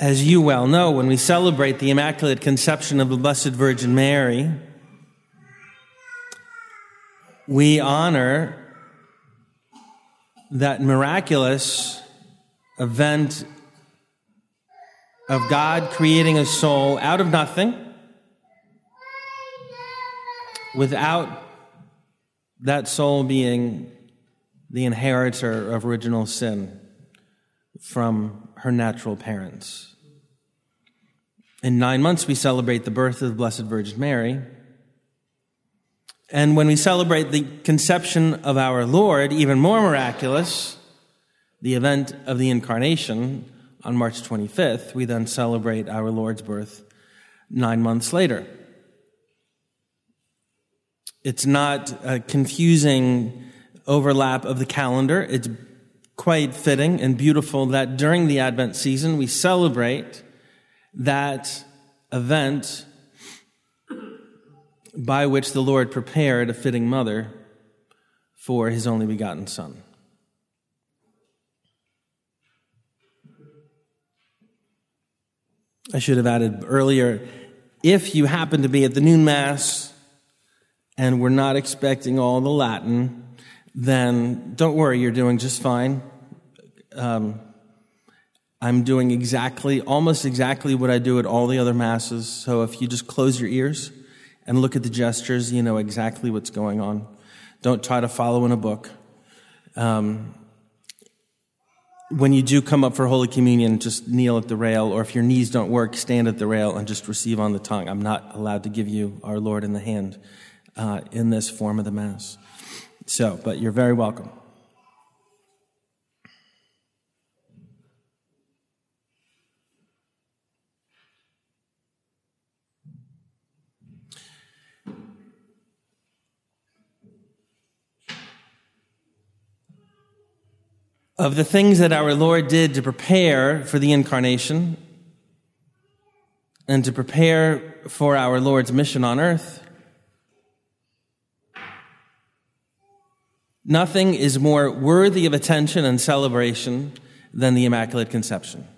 As you well know, when we celebrate the Immaculate Conception of the Blessed Virgin Mary, we honor that miraculous event of God creating a soul out of nothing without that soul being the inheritor of original sin from her natural parents. In nine months, we celebrate the birth of the Blessed Virgin Mary. And when we celebrate the conception of our Lord, even more miraculous, the event of the Incarnation on March 25th, we then celebrate our Lord's birth nine months later. It's not a confusing overlap of the calendar. It's quite fitting and beautiful that during the Advent season we celebrate that event by which the Lord prepared a fitting mother for his only begotten Son. I should have added earlier if you happen to be at the noon Mass and we're not expecting all the Latin, then don't worry, you're doing just fine. Um, I'm doing exactly, almost exactly what I do at all the other Masses. So if you just close your ears and look at the gestures, you know exactly what's going on. Don't try to follow in a book. Um, when you do come up for Holy Communion, just kneel at the rail, or if your knees don't work, stand at the rail and just receive on the tongue. I'm not allowed to give you our Lord in the hand uh, in this form of the Mass. So, but you're very welcome. Of the things that our Lord did to prepare for the incarnation and to prepare for our Lord's mission on earth, Nothing is more worthy of attention and celebration than the Immaculate Conception.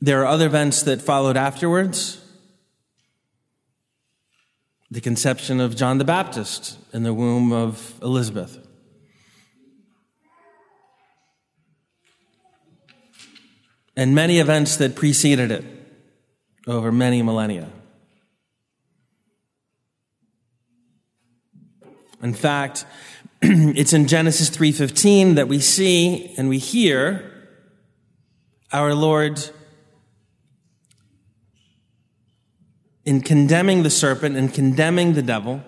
There are other events that followed afterwards. The conception of John the Baptist in the womb of Elizabeth. And many events that preceded it over many millennia. In fact, it's in Genesis 3:15 that we see and we hear our Lord in condemning the serpent and condemning the devil,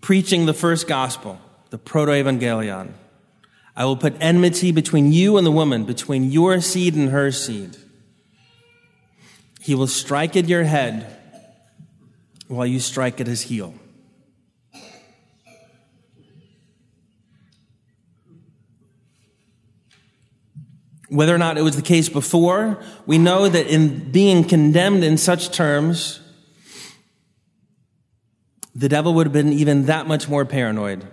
preaching the first gospel, the proto-evangelion. I will put enmity between you and the woman, between your seed and her seed. He will strike at your head while you strike at his heel. Whether or not it was the case before, we know that in being condemned in such terms, the devil would have been even that much more paranoid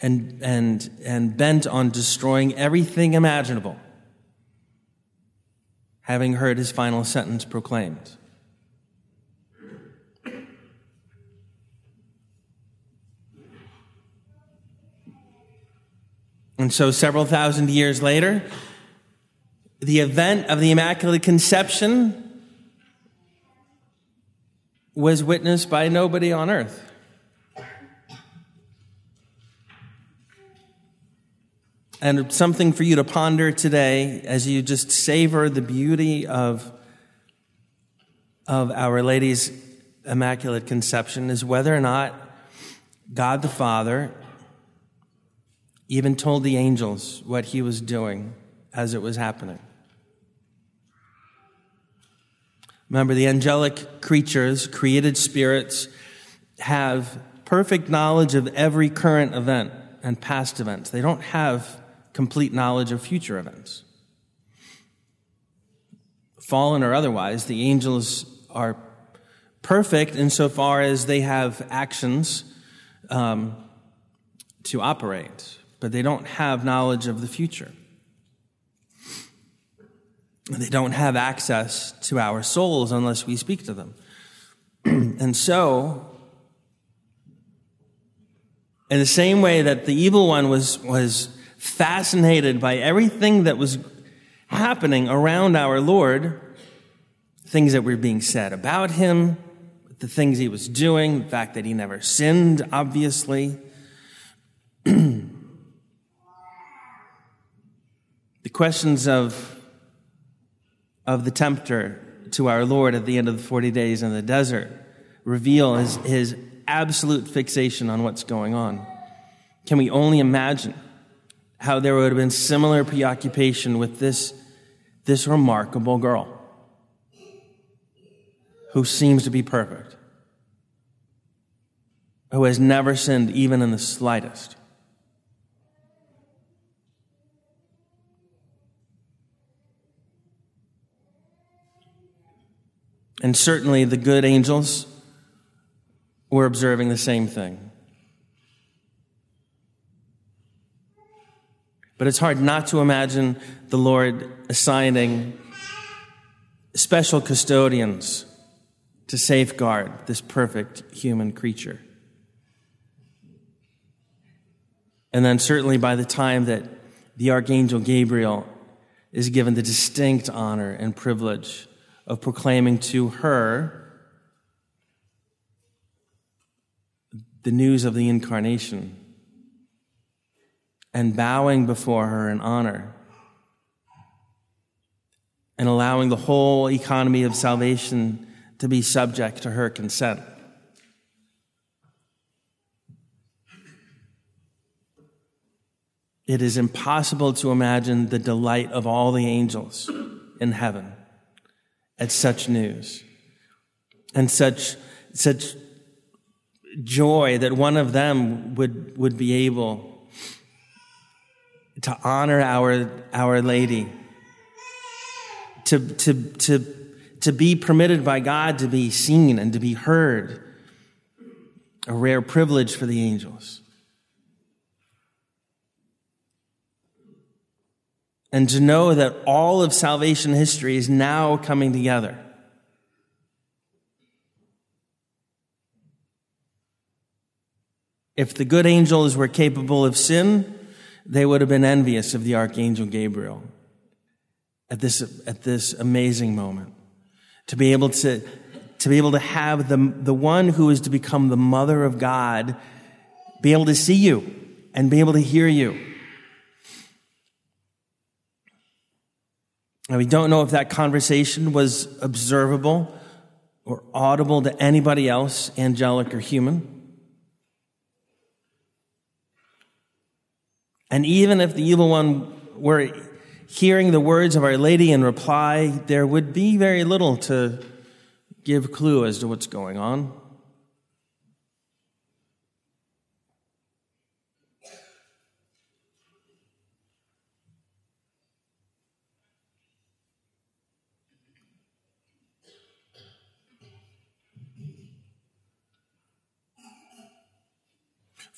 and, and, and bent on destroying everything imaginable, having heard his final sentence proclaimed. And so, several thousand years later, the event of the Immaculate Conception was witnessed by nobody on earth. And something for you to ponder today as you just savor the beauty of, of Our Lady's Immaculate Conception is whether or not God the Father even told the angels what he was doing as it was happening. Remember, the angelic creatures, created spirits, have perfect knowledge of every current event and past events. They don't have complete knowledge of future events. Fallen or otherwise, the angels are perfect insofar as they have actions um, to operate, but they don't have knowledge of the future. They don't have access to our souls unless we speak to them. and so, in the same way that the evil one was, was fascinated by everything that was happening around our Lord, things that were being said about him, the things he was doing, the fact that he never sinned, obviously. the questions of, of the tempter to our Lord at the end of the 40 days in the desert reveal his, his absolute fixation on what's going on. Can we only imagine how there would have been similar preoccupation with this, this remarkable girl who seems to be perfect, who has never sinned even in the slightest? And certainly the good angels were observing the same thing. But it's hard not to imagine the Lord assigning special custodians to safeguard this perfect human creature. And then, certainly, by the time that the Archangel Gabriel is given the distinct honor and privilege of proclaiming to her the news of the incarnation and bowing before her in honor and allowing the whole economy of salvation to be subject to her consent. It is impossible to imagine the delight of all the angels in heaven at such news and such, such joy that one of them would, would be able to honor our, our lady, to, to, to, to be permitted by God to be seen and to be heard, a rare privilege for the angels. And to know that all of salvation history is now coming together. If the good angels were capable of sin, they would have been envious of the archangel Gabriel at this, at this amazing moment. To be able to, to be able to have the, the one who is to become the mother of God be able to see you and be able to hear you And we don't know if that conversation was observable or audible to anybody else, angelic or human. And even if the evil one were hearing the words of Our Lady in reply, there would be very little to give clue as to what's going on.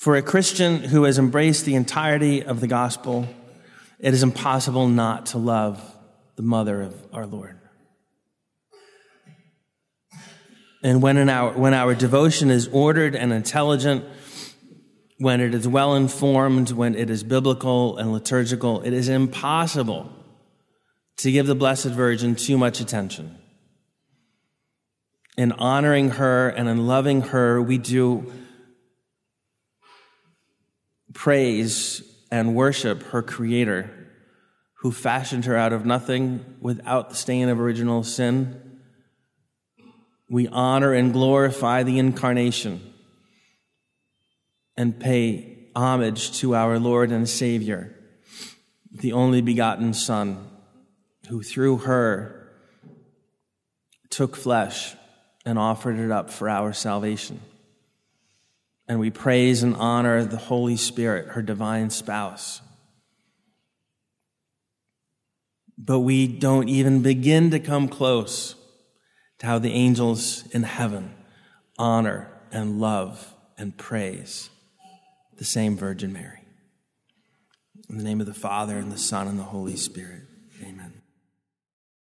For a Christian who has embraced the entirety of the gospel, it is impossible not to love the mother of our Lord. And when, our, when our devotion is ordered and intelligent, when it is well informed, when it is biblical and liturgical, it is impossible to give the Blessed Virgin too much attention. In honoring her and in loving her, we do praise and worship her creator who fashioned her out of nothing without the stain of original sin. We honor and glorify the incarnation and pay homage to our Lord and Savior, the only begotten Son, who through her took flesh and offered it up for our salvation. And we praise and honor the Holy Spirit, her divine spouse. But we don't even begin to come close to how the angels in heaven honor and love and praise the same Virgin Mary. In the name of the Father, and the Son, and the Holy Spirit.